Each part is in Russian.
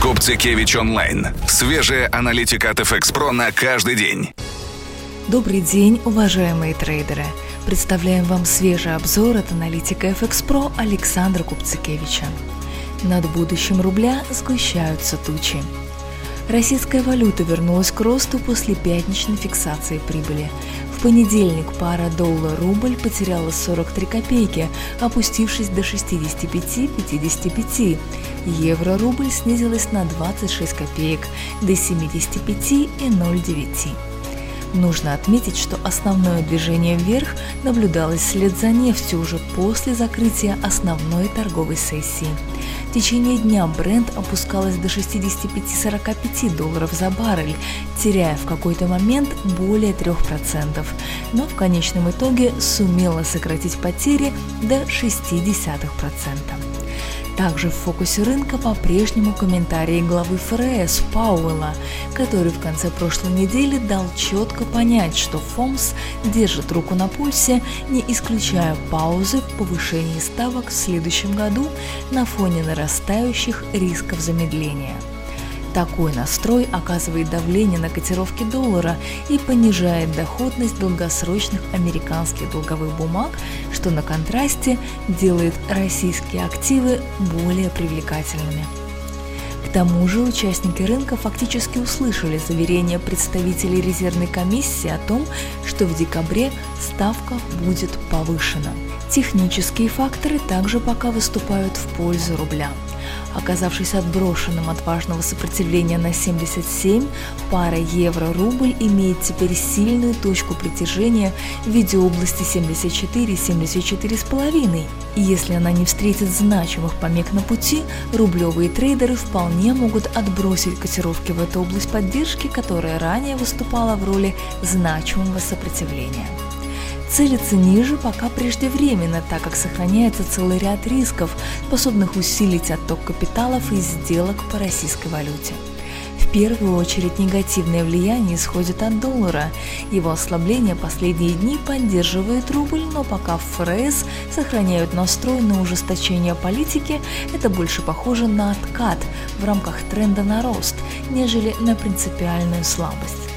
Купцикевич онлайн. Свежая аналитика от FX Pro на каждый день. Добрый день, уважаемые трейдеры. Представляем вам свежий обзор от аналитика FX Pro Александра Купцикевича. Над будущим рубля сгущаются тучи. Российская валюта вернулась к росту после пятничной фиксации прибыли. В понедельник пара доллар-рубль потеряла 43 копейки, опустившись до 65,55. Евро-рубль снизилась на 26 копеек до 75,09. Нужно отметить, что основное движение вверх наблюдалось вслед за нефтью уже после закрытия основной торговой сессии. В течение дня бренд опускалась до 65-45 долларов за баррель, теряя в какой-то момент более 3%, но в конечном итоге сумела сократить потери до 0,6%. Также в фокусе рынка по-прежнему комментарии главы ФРС Пауэлла, который в конце прошлой недели дал четко понять, что ФОМС держит руку на пульсе, не исключая паузы в повышении ставок в следующем году на фоне нарастающих рисков замедления. Такой настрой оказывает давление на котировки доллара и понижает доходность долгосрочных американских долговых бумаг, что на контрасте делает российские активы более привлекательными. К тому же участники рынка фактически услышали заверение представителей резервной комиссии о том, что в декабре ставка будет повышена. Технические факторы также пока выступают в пользу рубля. Оказавшись отброшенным от важного сопротивления на 77, пара евро-рубль имеет теперь сильную точку притяжения в виде области 74-74,5. И если она не встретит значимых помех на пути, рублевые трейдеры вполне могут отбросить котировки в эту область поддержки, которая ранее выступала в роли значимого сопротивления. Целиться ниже пока преждевременно, так как сохраняется целый ряд рисков, способных усилить отток капиталов и сделок по российской валюте. В первую очередь негативное влияние исходит от доллара. Его ослабление последние дни поддерживает рубль, но пока ФРС сохраняют настрой на ужесточение политики, это больше похоже на откат в рамках тренда на рост, нежели на принципиальную слабость.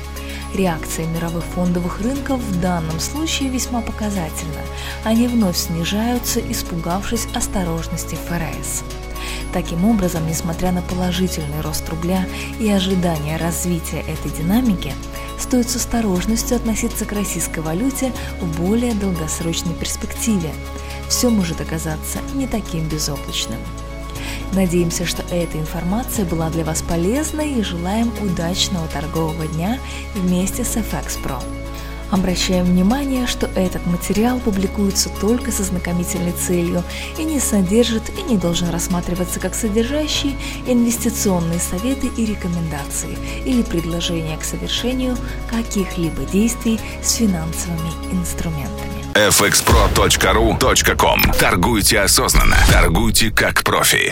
Реакция мировых фондовых рынков в данном случае весьма показательна. Они вновь снижаются, испугавшись осторожности ФРС. Таким образом, несмотря на положительный рост рубля и ожидание развития этой динамики, стоит с осторожностью относиться к российской валюте в более долгосрочной перспективе. Все может оказаться не таким безоблачным. Надеемся, что эта информация была для вас полезной и желаем удачного торгового дня вместе с FX Pro. Обращаем внимание, что этот материал публикуется только со знакомительной целью и не содержит и не должен рассматриваться как содержащий инвестиционные советы и рекомендации или предложения к совершению каких-либо действий с финансовыми инструментами fxpro.ru.com Торгуйте осознанно. Торгуйте как профи.